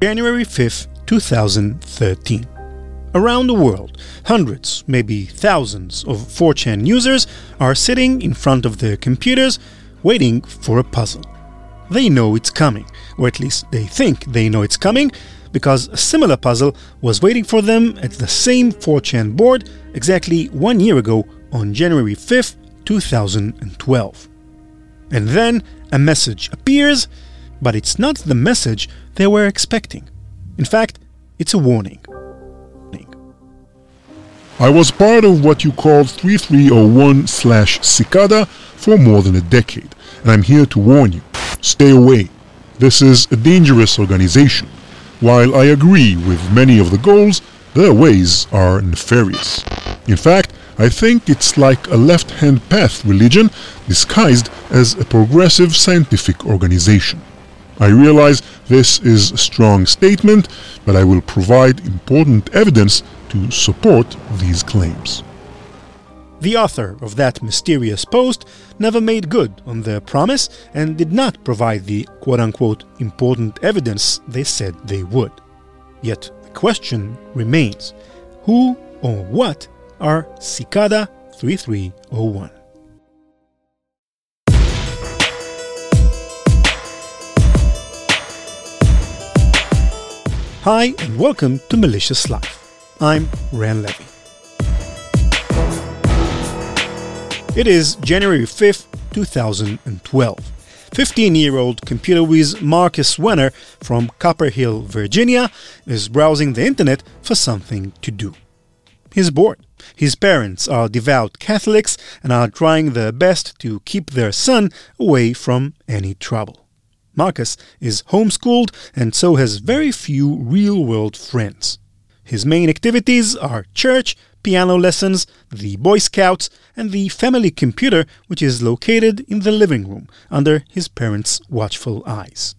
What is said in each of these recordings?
January 5th, 2013. Around the world, hundreds, maybe thousands of 4chan users are sitting in front of their computers waiting for a puzzle. They know it's coming, or at least they think they know it's coming, because a similar puzzle was waiting for them at the same 4chan board exactly one year ago on January 5th, 2012. And then a message appears, but it's not the message they were expecting. In fact, it's a warning. I was part of what you called 3301 slash Cicada for more than a decade, and I'm here to warn you. Stay away. This is a dangerous organization. While I agree with many of the goals, their ways are nefarious. In fact, I think it's like a left-hand path religion disguised as a progressive scientific organization. I realize this is a strong statement, but I will provide important evidence to support these claims. The author of that mysterious post never made good on their promise and did not provide the quote unquote important evidence they said they would. Yet the question remains who or what are Cicada 3301? Hi, and welcome to Malicious Life. I'm Ran Levy. It is January 5th, 2012. 15 year old computer whiz Marcus Wanner from Copper Hill, Virginia, is browsing the internet for something to do. He's bored. His parents are devout Catholics and are trying their best to keep their son away from any trouble. Marcus is homeschooled and so has very few real world friends. His main activities are church, piano lessons, the Boy Scouts, and the family computer, which is located in the living room under his parents' watchful eyes.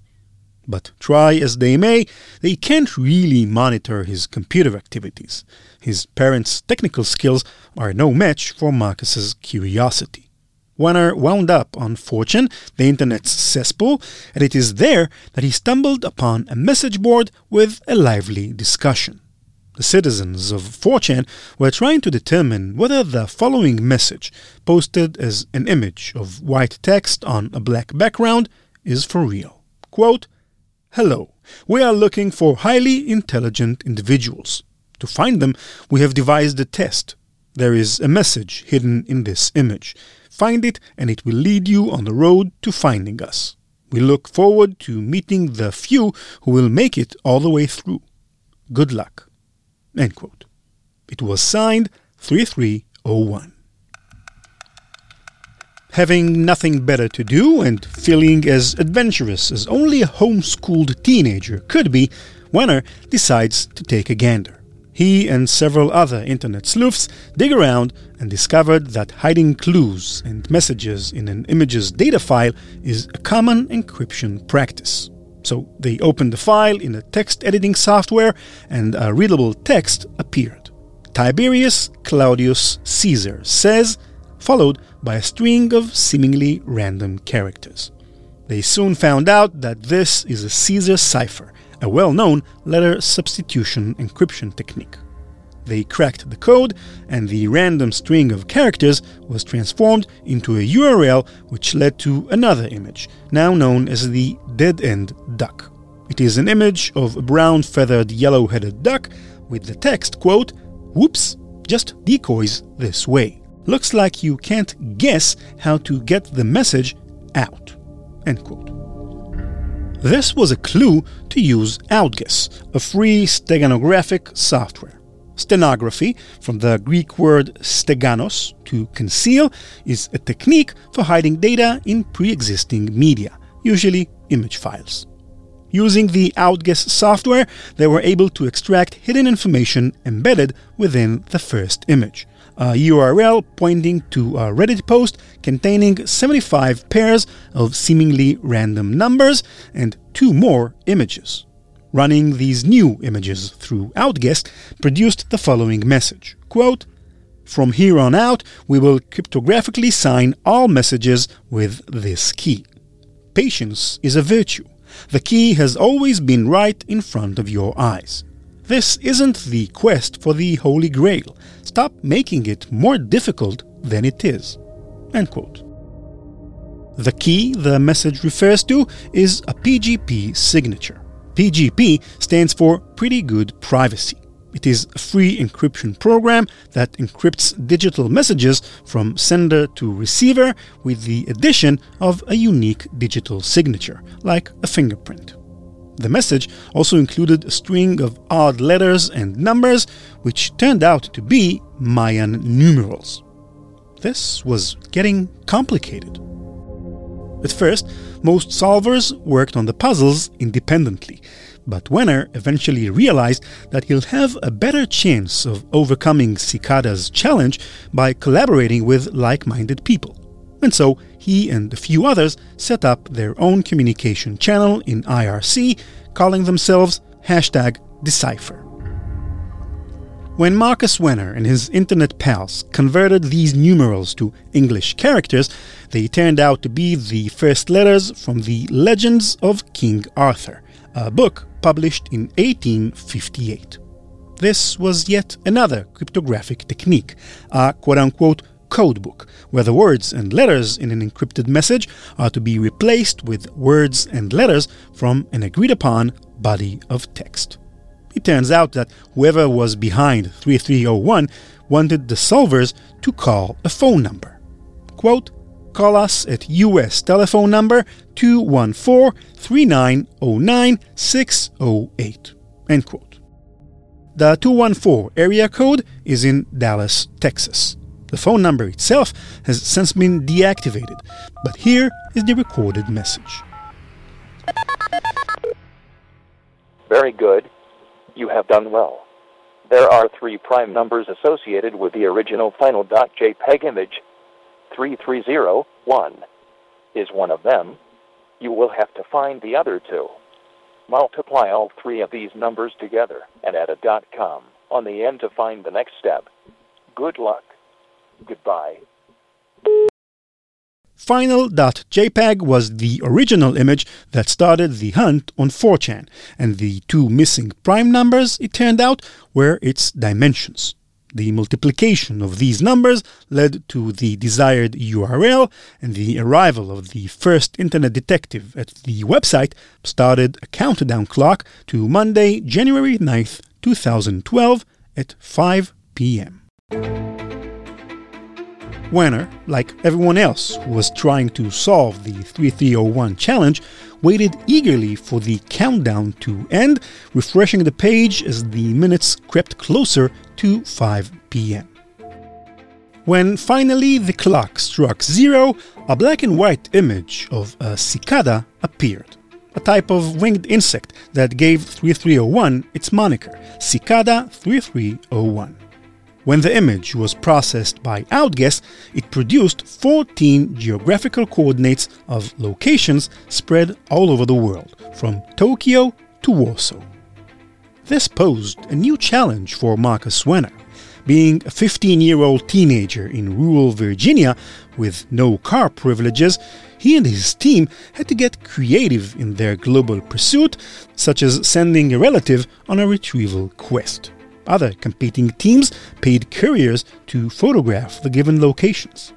But try as they may, they can't really monitor his computer activities. His parents' technical skills are no match for Marcus's curiosity. Wanner wound up on 4chan, the internet's cesspool, and it is there that he stumbled upon a message board with a lively discussion. The citizens of 4chan were trying to determine whether the following message, posted as an image of white text on a black background, is for real. Quote, Hello, we are looking for highly intelligent individuals. To find them, we have devised a test. There is a message hidden in this image. Find it, and it will lead you on the road to finding us. We look forward to meeting the few who will make it all the way through. Good luck. End quote. It was signed 3301. Having nothing better to do and feeling as adventurous as only a homeschooled teenager could be, Wanner decides to take a gander he and several other internet sleuths dig around and discovered that hiding clues and messages in an image's data file is a common encryption practice. So they opened the file in a text editing software and a readable text appeared. Tiberius Claudius Caesar says, followed by a string of seemingly random characters. They soon found out that this is a Caesar cipher, a well known letter substitution encryption technique. They cracked the code, and the random string of characters was transformed into a URL which led to another image, now known as the dead end duck. It is an image of a brown feathered yellow headed duck with the text, quote, Whoops, just decoys this way. Looks like you can't guess how to get the message out. End quote. This was a clue to use Outguess, a free steganographic software. Steganography, from the Greek word steganos, to conceal, is a technique for hiding data in pre existing media, usually image files. Using the Outguess software, they were able to extract hidden information embedded within the first image a URL pointing to a Reddit post containing 75 pairs of seemingly random numbers and two more images. Running these new images through Outguess produced the following message quote, From here on out, we will cryptographically sign all messages with this key. Patience is a virtue. The key has always been right in front of your eyes. This isn't the quest for the Holy Grail. Stop making it more difficult than it is. End quote. The key the message refers to is a PGP signature. PGP stands for Pretty Good Privacy. It is a free encryption program that encrypts digital messages from sender to receiver with the addition of a unique digital signature, like a fingerprint. The message also included a string of odd letters and numbers, which turned out to be Mayan numerals. This was getting complicated. At first, most solvers worked on the puzzles independently, but Wanner eventually realized that he'll have a better chance of overcoming Cicada's challenge by collaborating with like minded people. And so he and a few others set up their own communication channel in IRC, calling themselves hashtag Decipher. When Marcus Wanner and his internet pals converted these numerals to English characters, they turned out to be the first letters from the Legends of King Arthur, a book published in 1858. This was yet another cryptographic technique, a quote unquote codebook, where the words and letters in an encrypted message are to be replaced with words and letters from an agreed upon body of text. It turns out that whoever was behind 3301 wanted the solvers to call a phone number. Quote, call us at US telephone number 214-3909-608. End quote. The 214 area code is in Dallas, Texas. The phone number itself has since been deactivated, but here is the recorded message. Very good you have done well. There are three prime numbers associated with the original final .jpeg image. 3301 is one of them. You will have to find the other two. Multiply all three of these numbers together and add a .com on the end to find the next step. Good luck. Goodbye. Final.jpg was the original image that started the hunt on 4chan, and the two missing prime numbers, it turned out, were its dimensions. The multiplication of these numbers led to the desired URL, and the arrival of the first internet detective at the website started a countdown clock to Monday, January 9th, 2012 at 5 p.m. Wanner, like everyone else who was trying to solve the 3301 challenge, waited eagerly for the countdown to end, refreshing the page as the minutes crept closer to 5 p.m. When finally the clock struck zero, a black and white image of a cicada appeared, a type of winged insect that gave 3301 its moniker, Cicada 3301. When the image was processed by Outguess, it produced 14 geographical coordinates of locations spread all over the world, from Tokyo to Warsaw. This posed a new challenge for Marcus Wanner. Being a 15 year old teenager in rural Virginia with no car privileges, he and his team had to get creative in their global pursuit, such as sending a relative on a retrieval quest. Other competing teams paid couriers to photograph the given locations.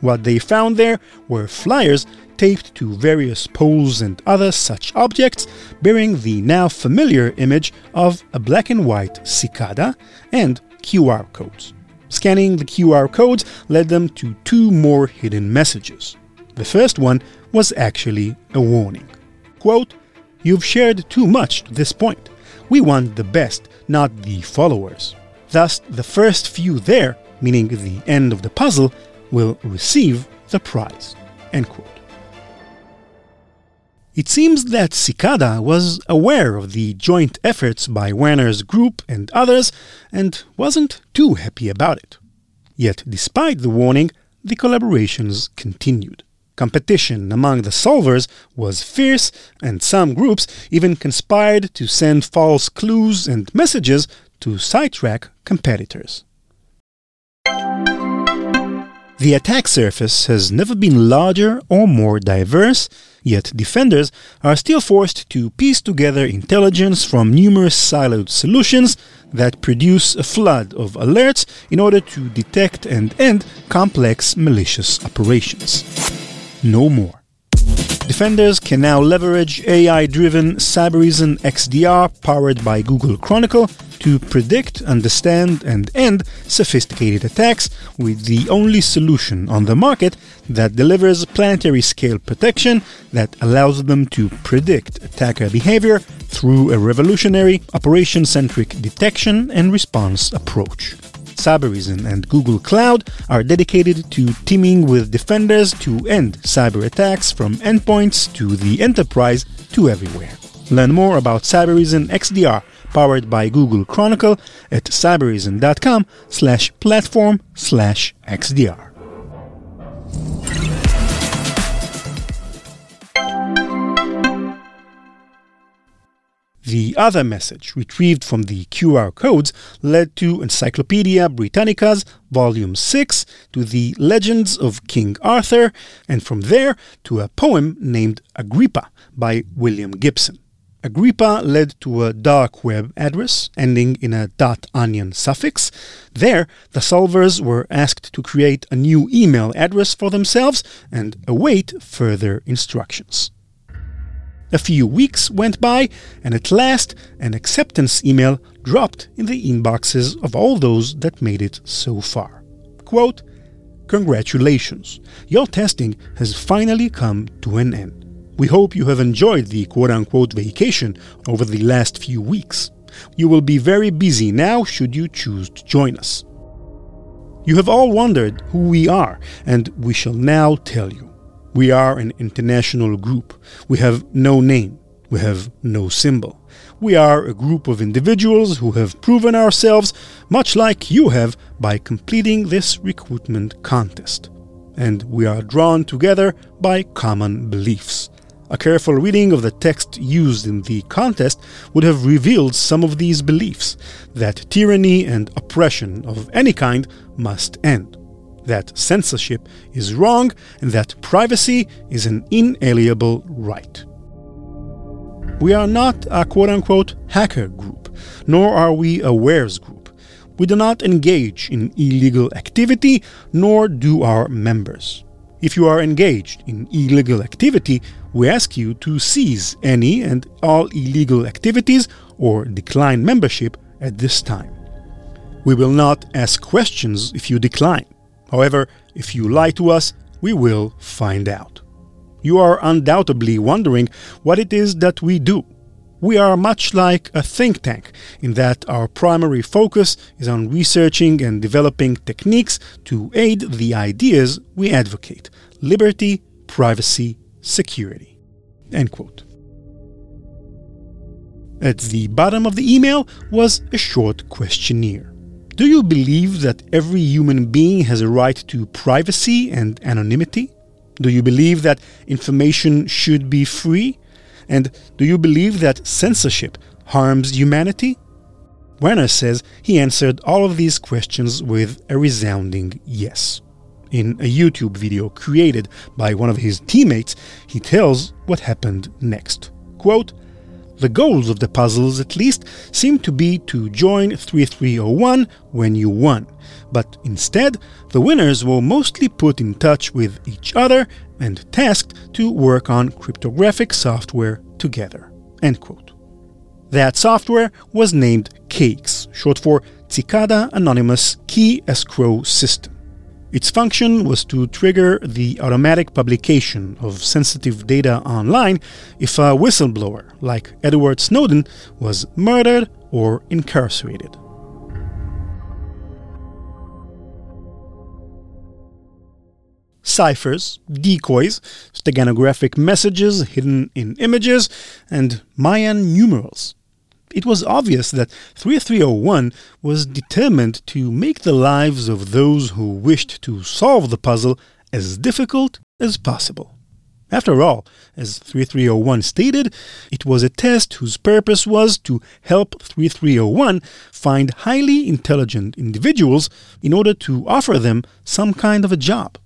What they found there were flyers taped to various poles and other such objects bearing the now familiar image of a black and white cicada and QR codes. Scanning the QR codes led them to two more hidden messages. The first one was actually a warning. Quote, You've shared too much to this point. We want the best, not the followers. Thus, the first few there, meaning the end of the puzzle, will receive the prize. End quote. It seems that Cicada was aware of the joint efforts by Werner's group and others and wasn't too happy about it. Yet, despite the warning, the collaborations continued. Competition among the solvers was fierce, and some groups even conspired to send false clues and messages to sidetrack competitors. The attack surface has never been larger or more diverse, yet defenders are still forced to piece together intelligence from numerous siloed solutions that produce a flood of alerts in order to detect and end complex malicious operations. No more. Defenders can now leverage AI driven Cybereason XDR powered by Google Chronicle to predict, understand, and end sophisticated attacks with the only solution on the market that delivers planetary scale protection that allows them to predict attacker behavior through a revolutionary operation centric detection and response approach. Cybereason and Google Cloud are dedicated to teaming with defenders to end cyber attacks from endpoints to the enterprise to everywhere. Learn more about Cybereason XDR powered by Google Chronicle at cybereason.com slash platform slash XDR. The other message, retrieved from the QR codes, led to Encyclopedia Britannica's Volume 6, to the Legends of King Arthur, and from there to a poem named Agrippa by William Gibson. Agrippa led to a dark web address ending in a .onion suffix. There, the solvers were asked to create a new email address for themselves and await further instructions. A few weeks went by, and at last an acceptance email dropped in the inboxes of all those that made it so far. Quote, Congratulations, your testing has finally come to an end. We hope you have enjoyed the quote unquote vacation over the last few weeks. You will be very busy now should you choose to join us. You have all wondered who we are, and we shall now tell you. We are an international group. We have no name. We have no symbol. We are a group of individuals who have proven ourselves, much like you have, by completing this recruitment contest. And we are drawn together by common beliefs. A careful reading of the text used in the contest would have revealed some of these beliefs that tyranny and oppression of any kind must end that censorship is wrong and that privacy is an inalienable right. We are not a quote unquote hacker group, nor are we a warez group. We do not engage in illegal activity, nor do our members. If you are engaged in illegal activity, we ask you to cease any and all illegal activities or decline membership at this time. We will not ask questions if you decline. However, if you lie to us, we will find out. You are undoubtedly wondering what it is that we do. We are much like a think tank in that our primary focus is on researching and developing techniques to aid the ideas we advocate liberty, privacy, security. End quote. At the bottom of the email was a short questionnaire. Do you believe that every human being has a right to privacy and anonymity? Do you believe that information should be free? And do you believe that censorship harms humanity? Werner says he answered all of these questions with a resounding yes. In a YouTube video created by one of his teammates, he tells what happened next. Quote, the goals of the puzzles, at least, seem to be to join 3301 when you won, but instead, the winners were mostly put in touch with each other and tasked to work on cryptographic software together. End quote. That software was named CAKES, short for Cicada Anonymous Key Escrow System. Its function was to trigger the automatic publication of sensitive data online if a whistleblower, like Edward Snowden, was murdered or incarcerated. Ciphers, decoys, steganographic messages hidden in images, and Mayan numerals it was obvious that 3301 was determined to make the lives of those who wished to solve the puzzle as difficult as possible. After all, as 3301 stated, it was a test whose purpose was to help 3301 find highly intelligent individuals in order to offer them some kind of a job.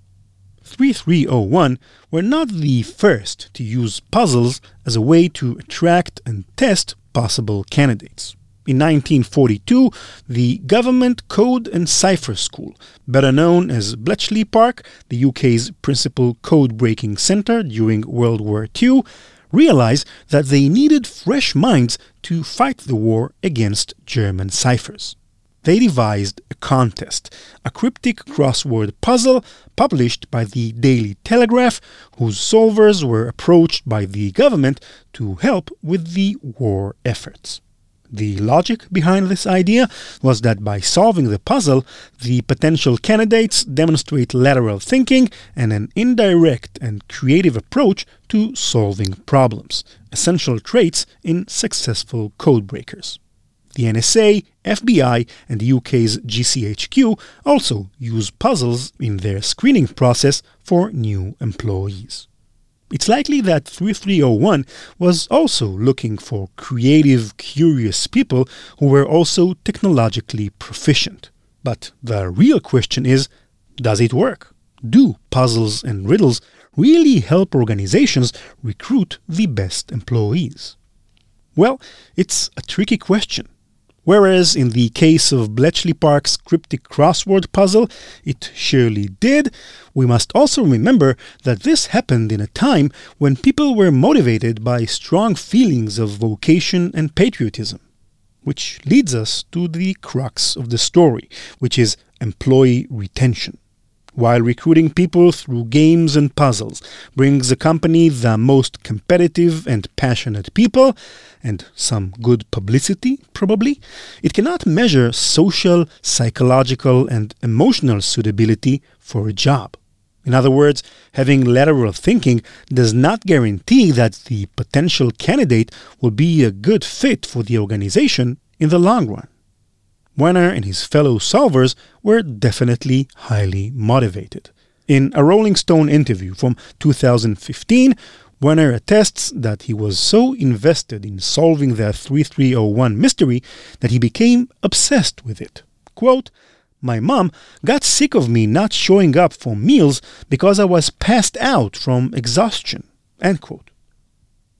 3301 were not the first to use puzzles as a way to attract and test possible candidates. In 1942, the Government Code and Cipher School, better known as Bletchley Park, the UK's principal code breaking center during World War II, realized that they needed fresh minds to fight the war against German ciphers. They devised a contest, a cryptic crossword puzzle published by the Daily Telegraph, whose solvers were approached by the government to help with the war efforts. The logic behind this idea was that by solving the puzzle, the potential candidates demonstrate lateral thinking and an indirect and creative approach to solving problems, essential traits in successful codebreakers. The NSA, FBI, and the UK's GCHQ also use puzzles in their screening process for new employees. It's likely that 3301 was also looking for creative, curious people who were also technologically proficient. But the real question is does it work? Do puzzles and riddles really help organizations recruit the best employees? Well, it's a tricky question. Whereas in the case of Bletchley Park's cryptic crossword puzzle, it surely did, we must also remember that this happened in a time when people were motivated by strong feelings of vocation and patriotism. Which leads us to the crux of the story, which is employee retention while recruiting people through games and puzzles brings a company the most competitive and passionate people and some good publicity, probably, it cannot measure social, psychological, and emotional suitability for a job. In other words, having lateral thinking does not guarantee that the potential candidate will be a good fit for the organization in the long run. Werner and his fellow solvers were definitely highly motivated. In a Rolling Stone interview from 2015, Werner attests that he was so invested in solving the 3301 mystery that he became obsessed with it. Quote, my mom got sick of me not showing up for meals because I was passed out from exhaustion. End quote.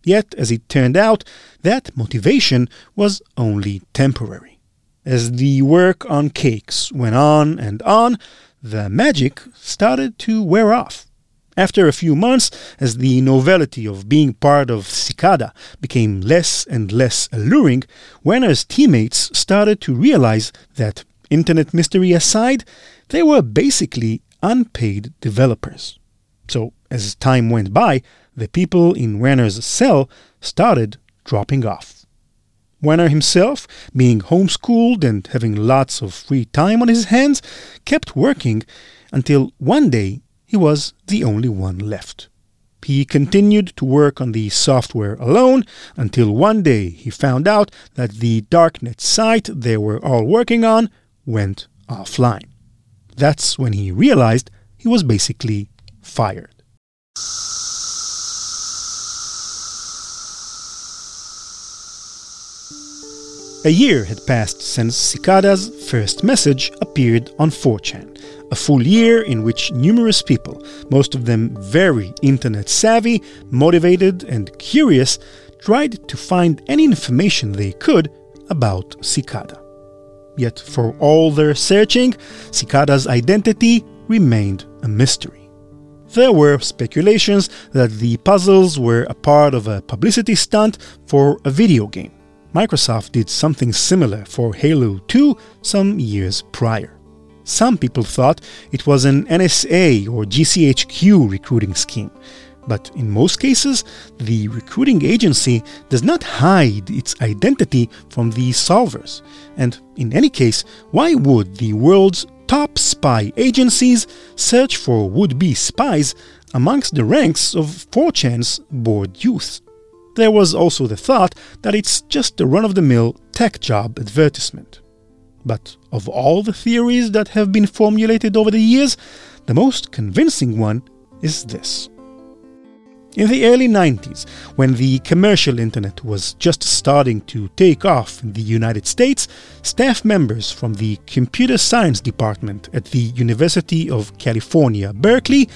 Yet, as it turned out, that motivation was only temporary. As the work on cakes went on and on, the magic started to wear off. After a few months, as the novelty of being part of Cicada became less and less alluring, Werner's teammates started to realize that, Internet mystery aside, they were basically unpaid developers. So, as time went by, the people in Werner's cell started dropping off. Werner himself, being homeschooled and having lots of free time on his hands, kept working until one day he was the only one left. He continued to work on the software alone until one day he found out that the darknet site they were all working on went offline. That's when he realized he was basically fired. A year had passed since Cicada's first message appeared on 4chan, a full year in which numerous people, most of them very internet savvy, motivated, and curious, tried to find any information they could about Cicada. Yet, for all their searching, Cicada's identity remained a mystery. There were speculations that the puzzles were a part of a publicity stunt for a video game Microsoft did something similar for Halo 2 some years prior. Some people thought it was an NSA or GCHQ recruiting scheme, but in most cases, the recruiting agency does not hide its identity from the solvers. And in any case, why would the world's top spy agencies search for would be spies amongst the ranks of 4chan's bored youth? There was also the thought that it's just a run of the mill tech job advertisement. But of all the theories that have been formulated over the years, the most convincing one is this. In the early 90s, when the commercial internet was just starting to take off in the United States, staff members from the computer science department at the University of California, Berkeley,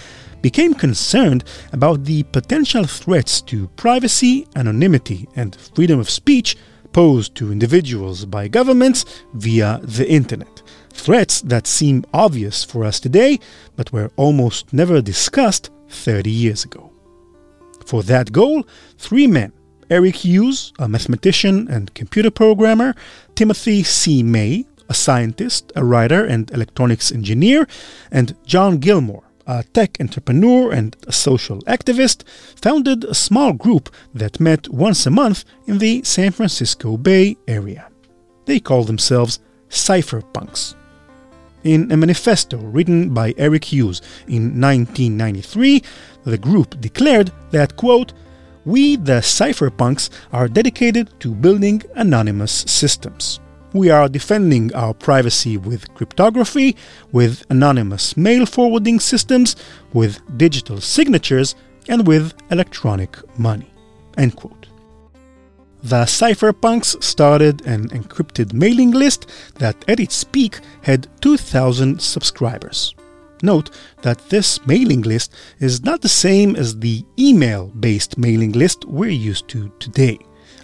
became concerned about the potential threats to privacy, anonymity, and freedom of speech posed to individuals by governments via the internet. Threats that seem obvious for us today, but were almost never discussed 30 years ago. For that goal, three men Eric Hughes, a mathematician and computer programmer, Timothy C. May, a scientist, a writer, and electronics engineer, and John Gilmore, a tech entrepreneur and a social activist, founded a small group that met once a month in the San Francisco Bay Area. They called themselves Cypherpunks. In a manifesto written by Eric Hughes in 1993, the group declared that, quote, We, the cypherpunks, are dedicated to building anonymous systems. We are defending our privacy with cryptography, with anonymous mail forwarding systems, with digital signatures, and with electronic money. End quote. The cypherpunks started an encrypted mailing list that at its peak had 2,000 subscribers. Note that this mailing list is not the same as the email based mailing list we're used to today.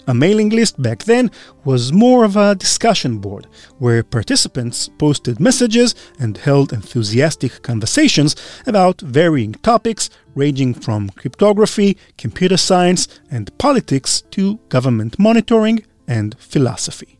A mailing list back then was more of a discussion board where participants posted messages and held enthusiastic conversations about varying topics ranging from cryptography, computer science, and politics to government monitoring and philosophy.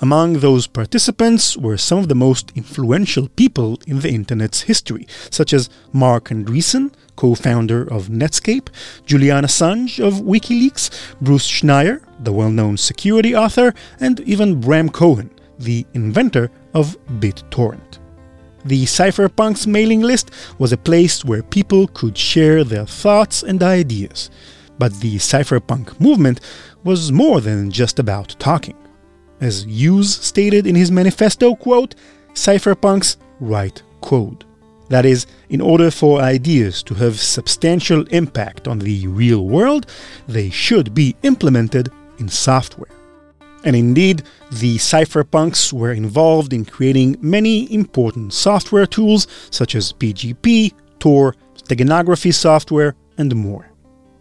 Among those participants were some of the most influential people in the Internet's history, such as Marc Andreessen, co founder of Netscape, Julian Assange of WikiLeaks, Bruce Schneier, the well known security author, and even Bram Cohen, the inventor of BitTorrent. The Cypherpunks mailing list was a place where people could share their thoughts and ideas. But the cypherpunk movement was more than just about talking. As Hughes stated in his manifesto, quote, cypherpunks write code. That is, in order for ideas to have substantial impact on the real world, they should be implemented in software. And indeed, the cypherpunks were involved in creating many important software tools such as PGP, Tor, steganography software, and more.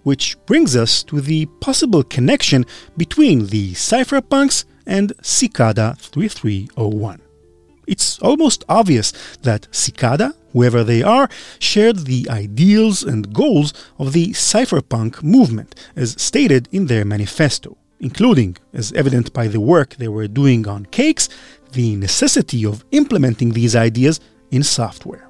Which brings us to the possible connection between the cypherpunks and Cicada 3301. It's almost obvious that Cicada, whoever they are, shared the ideals and goals of the cypherpunk movement, as stated in their manifesto, including, as evident by the work they were doing on cakes, the necessity of implementing these ideas in software.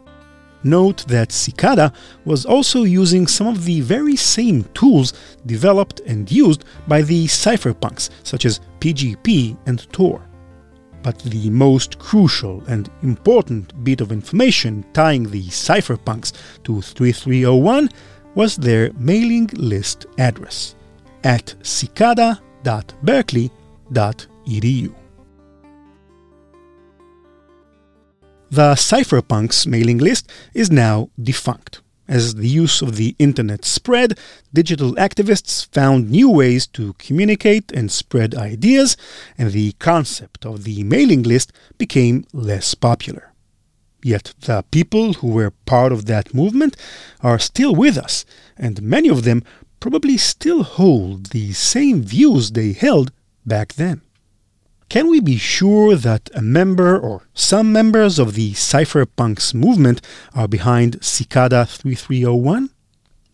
Note that Cicada was also using some of the very same tools developed and used by the cypherpunks, such as PGP and Tor. But the most crucial and important bit of information tying the cypherpunks to 3301 was their mailing list address at cicada.berkeley.edu. The cypherpunks mailing list is now defunct. As the use of the internet spread, digital activists found new ways to communicate and spread ideas, and the concept of the mailing list became less popular. Yet the people who were part of that movement are still with us, and many of them probably still hold the same views they held back then. Can we be sure that a member or some members of the cypherpunks movement are behind Cicada 3301?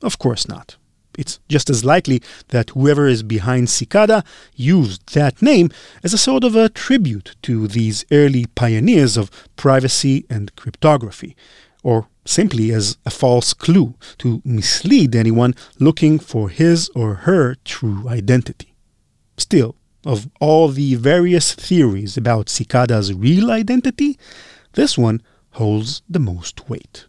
Of course not. It's just as likely that whoever is behind Cicada used that name as a sort of a tribute to these early pioneers of privacy and cryptography, or simply as a false clue to mislead anyone looking for his or her true identity. Still, of all the various theories about Cicada's real identity, this one holds the most weight.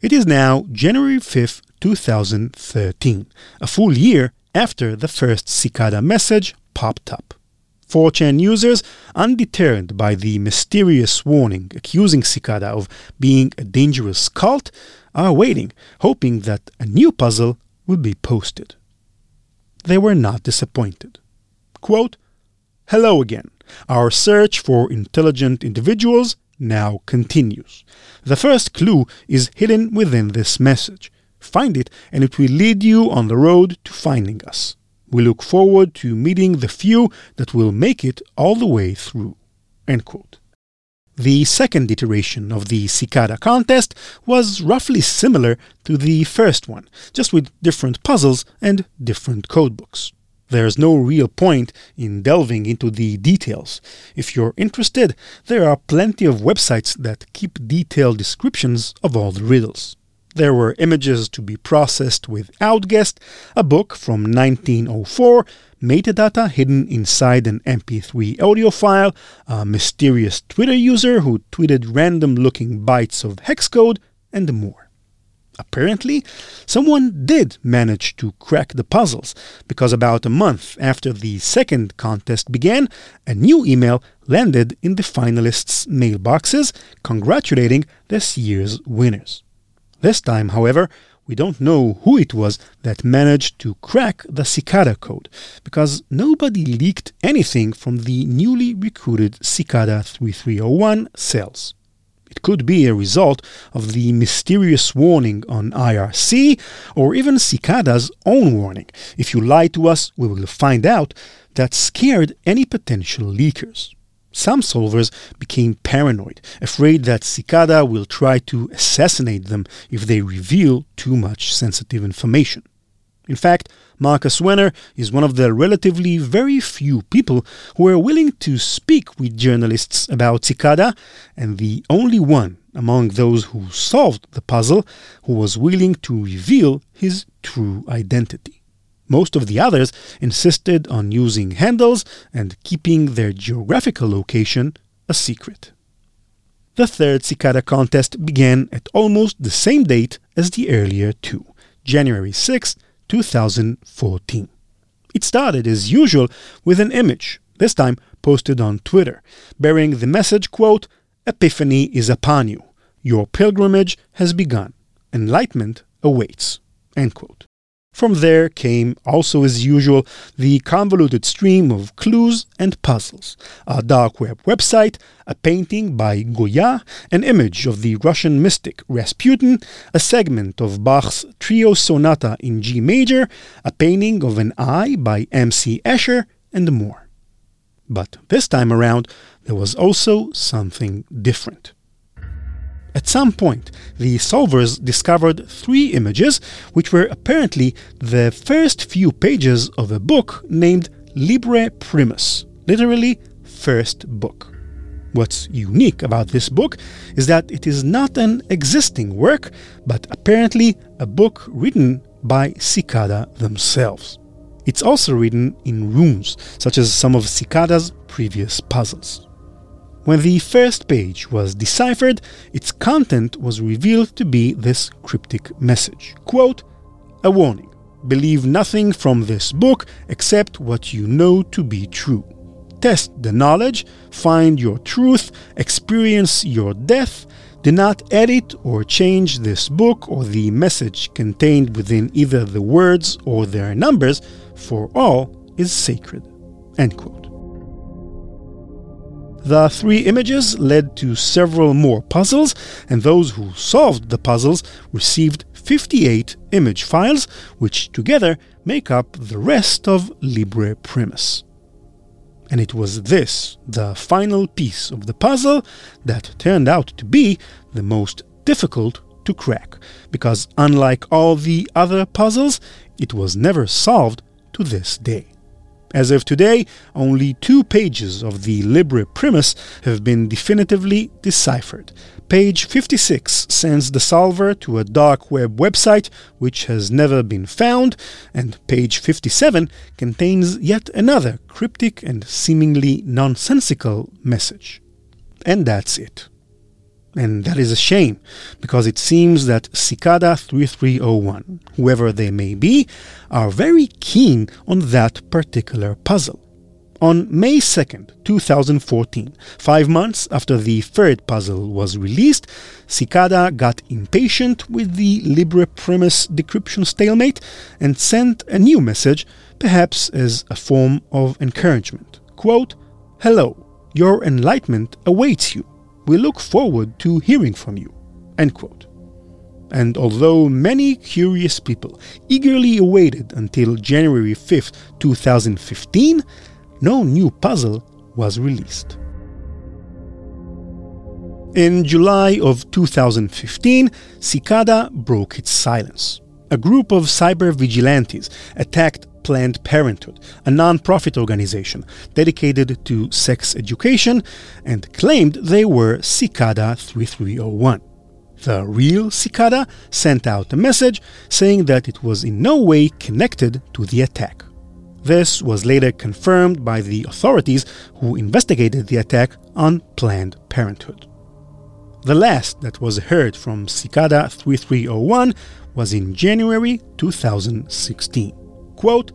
It is now January 5th, 2013, a full year after the first Cicada message popped up. 4chan users, undeterred by the mysterious warning accusing Cicada of being a dangerous cult, are waiting, hoping that a new puzzle will be posted. They were not disappointed. Quote, Hello again. Our search for intelligent individuals now continues. The first clue is hidden within this message. Find it, and it will lead you on the road to finding us. We look forward to meeting the few that will make it all the way through. The second iteration of the Cicada contest was roughly similar to the first one, just with different puzzles and different codebooks. There's no real point in delving into the details. If you're interested, there are plenty of websites that keep detailed descriptions of all the riddles. There were images to be processed with Outguessed, a book from 1904, metadata hidden inside an MP3 audio file, a mysterious Twitter user who tweeted random looking bytes of hex code, and more. Apparently, someone did manage to crack the puzzles, because about a month after the second contest began, a new email landed in the finalists' mailboxes congratulating this year's winners. This time, however, we don't know who it was that managed to crack the Cicada code, because nobody leaked anything from the newly recruited Cicada 3301 cells. It could be a result of the mysterious warning on IRC, or even Cicada's own warning. If you lie to us, we will find out, that scared any potential leakers. Some solvers became paranoid, afraid that Cicada will try to assassinate them if they reveal too much sensitive information. In fact, Marcus Wanner is one of the relatively very few people who are willing to speak with journalists about Cicada, and the only one among those who solved the puzzle who was willing to reveal his true identity. Most of the others insisted on using handles and keeping their geographical location a secret. The third Cicada contest began at almost the same date as the earlier two, January 6, 2014. It started as usual with an image, this time posted on Twitter, bearing the message quote, Epiphany is upon you. Your pilgrimage has begun. Enlightenment awaits. End quote. From there came, also as usual, the convoluted stream of clues and puzzles, a dark web website, a painting by Goya, an image of the Russian mystic Rasputin, a segment of Bach's Trio Sonata in G major, a painting of an eye by M.C. Escher, and more. But this time around, there was also something different. At some point, the solvers discovered three images, which were apparently the first few pages of a book named Liber Primus, literally, first book. What's unique about this book is that it is not an existing work, but apparently a book written by Cicada themselves. It's also written in runes, such as some of Cicada's previous puzzles. When the first page was deciphered, its content was revealed to be this cryptic message. Quote, a warning. Believe nothing from this book except what you know to be true. Test the knowledge, find your truth, experience your death. Do not edit or change this book or the message contained within either the words or their numbers, for all is sacred. End quote. The three images led to several more puzzles, and those who solved the puzzles received 58 image files, which together make up the rest of Liber Primus. And it was this, the final piece of the puzzle, that turned out to be the most difficult to crack, because unlike all the other puzzles, it was never solved to this day. As of today, only two pages of the Liber Primus have been definitively deciphered. Page 56 sends the solver to a dark web website which has never been found, and page 57 contains yet another cryptic and seemingly nonsensical message. And that's it. And that is a shame, because it seems that Cicada 3301, whoever they may be, are very keen on that particular puzzle. On May 2nd, 2014, five months after the third puzzle was released, Cicada got impatient with the Liber Primus decryption stalemate and sent a new message, perhaps as a form of encouragement. Quote, Hello, your enlightenment awaits you. We look forward to hearing from you. End quote. And although many curious people eagerly awaited until January 5th, 2015, no new puzzle was released. In July of 2015, Cicada broke its silence. A group of cyber vigilantes attacked Planned Parenthood, a non-profit organization dedicated to sex education, and claimed they were Cicada 3301. The real Cicada sent out a message saying that it was in no way connected to the attack. This was later confirmed by the authorities who investigated the attack on Planned Parenthood. The last that was heard from Cicada 3301 was in January 2016. Quote,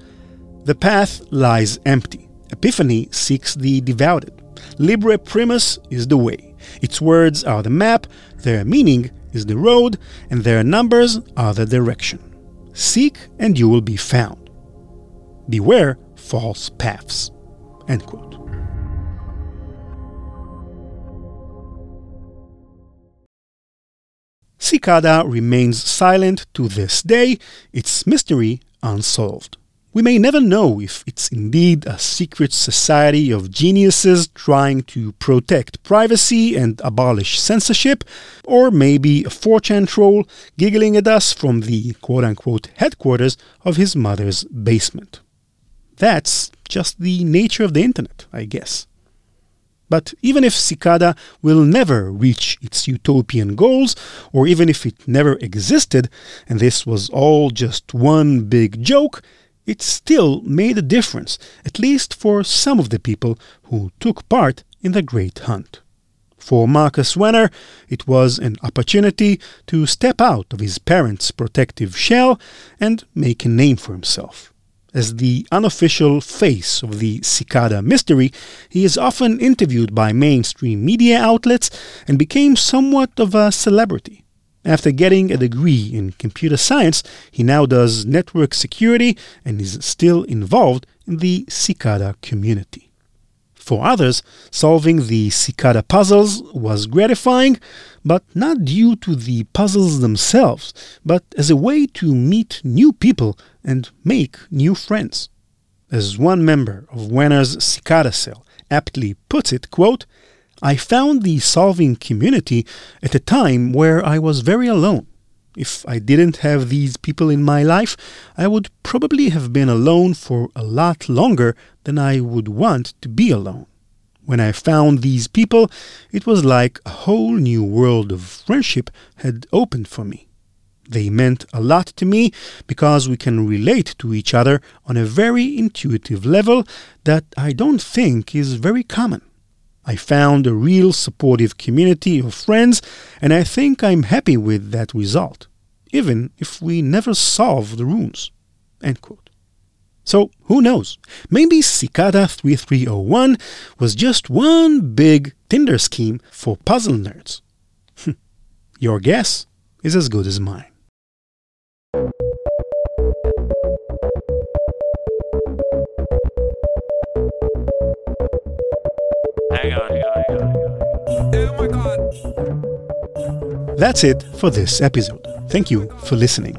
The path lies empty. Epiphany seeks the devoted. Liber Primus is the way. Its words are the map, their meaning is the road, and their numbers are the direction. Seek and you will be found. Beware false paths. End quote. Cicada remains silent to this day, its mystery unsolved. We may never know if it's indeed a secret society of geniuses trying to protect privacy and abolish censorship, or maybe a 4chan troll giggling at us from the quote unquote headquarters of his mother's basement. That's just the nature of the internet, I guess. But even if Cicada will never reach its utopian goals, or even if it never existed and this was all just one big joke, it still made a difference, at least for some of the people who took part in the Great Hunt. For Marcus Wanner, it was an opportunity to step out of his parents' protective shell and make a name for himself. As the unofficial face of the Cicada mystery, he is often interviewed by mainstream media outlets and became somewhat of a celebrity. After getting a degree in computer science, he now does network security and is still involved in the Cicada community. For others, solving the Cicada puzzles was gratifying, but not due to the puzzles themselves, but as a way to meet new people and make new friends. As one member of Wanner's Cicada cell aptly puts it, quote, I found the solving community at a time where I was very alone. If I didn't have these people in my life, I would probably have been alone for a lot longer than I would want to be alone. When I found these people, it was like a whole new world of friendship had opened for me. They meant a lot to me because we can relate to each other on a very intuitive level that I don't think is very common. I found a real supportive community of friends, and I think I'm happy with that result, even if we never solve the runes. So, who knows? Maybe Cicada 3301 was just one big Tinder scheme for puzzle nerds. Your guess is as good as mine. That's it for this episode. Thank you for listening.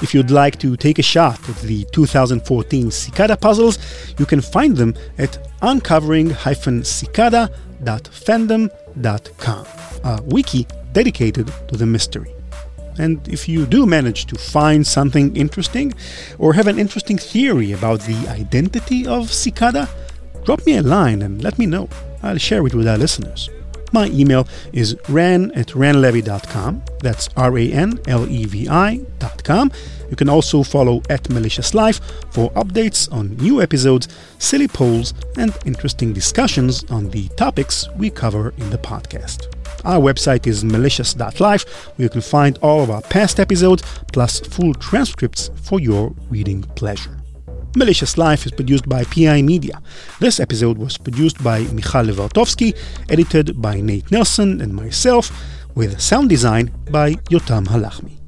If you'd like to take a shot at the 2014 Cicada puzzles, you can find them at uncovering-cicada.fandom.com, a wiki dedicated to the mystery. And if you do manage to find something interesting or have an interesting theory about the identity of Cicada, drop me a line and let me know. I'll share it with our listeners. My email is ran at ranlevi.com. That's R A N L E V I.com. You can also follow at Malicious Life for updates on new episodes, silly polls, and interesting discussions on the topics we cover in the podcast. Our website is malicious.life, where you can find all of our past episodes plus full transcripts for your reading pleasure. Malicious Life is produced by PI Media. This episode was produced by Michal Levartovsky, edited by Nate Nelson and myself, with sound design by Yotam Halachmi.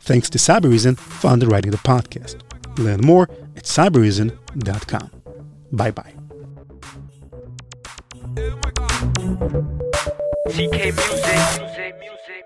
Thanks to Cybereason for underwriting the podcast. Learn more at cybereason.com. Bye bye. CK music.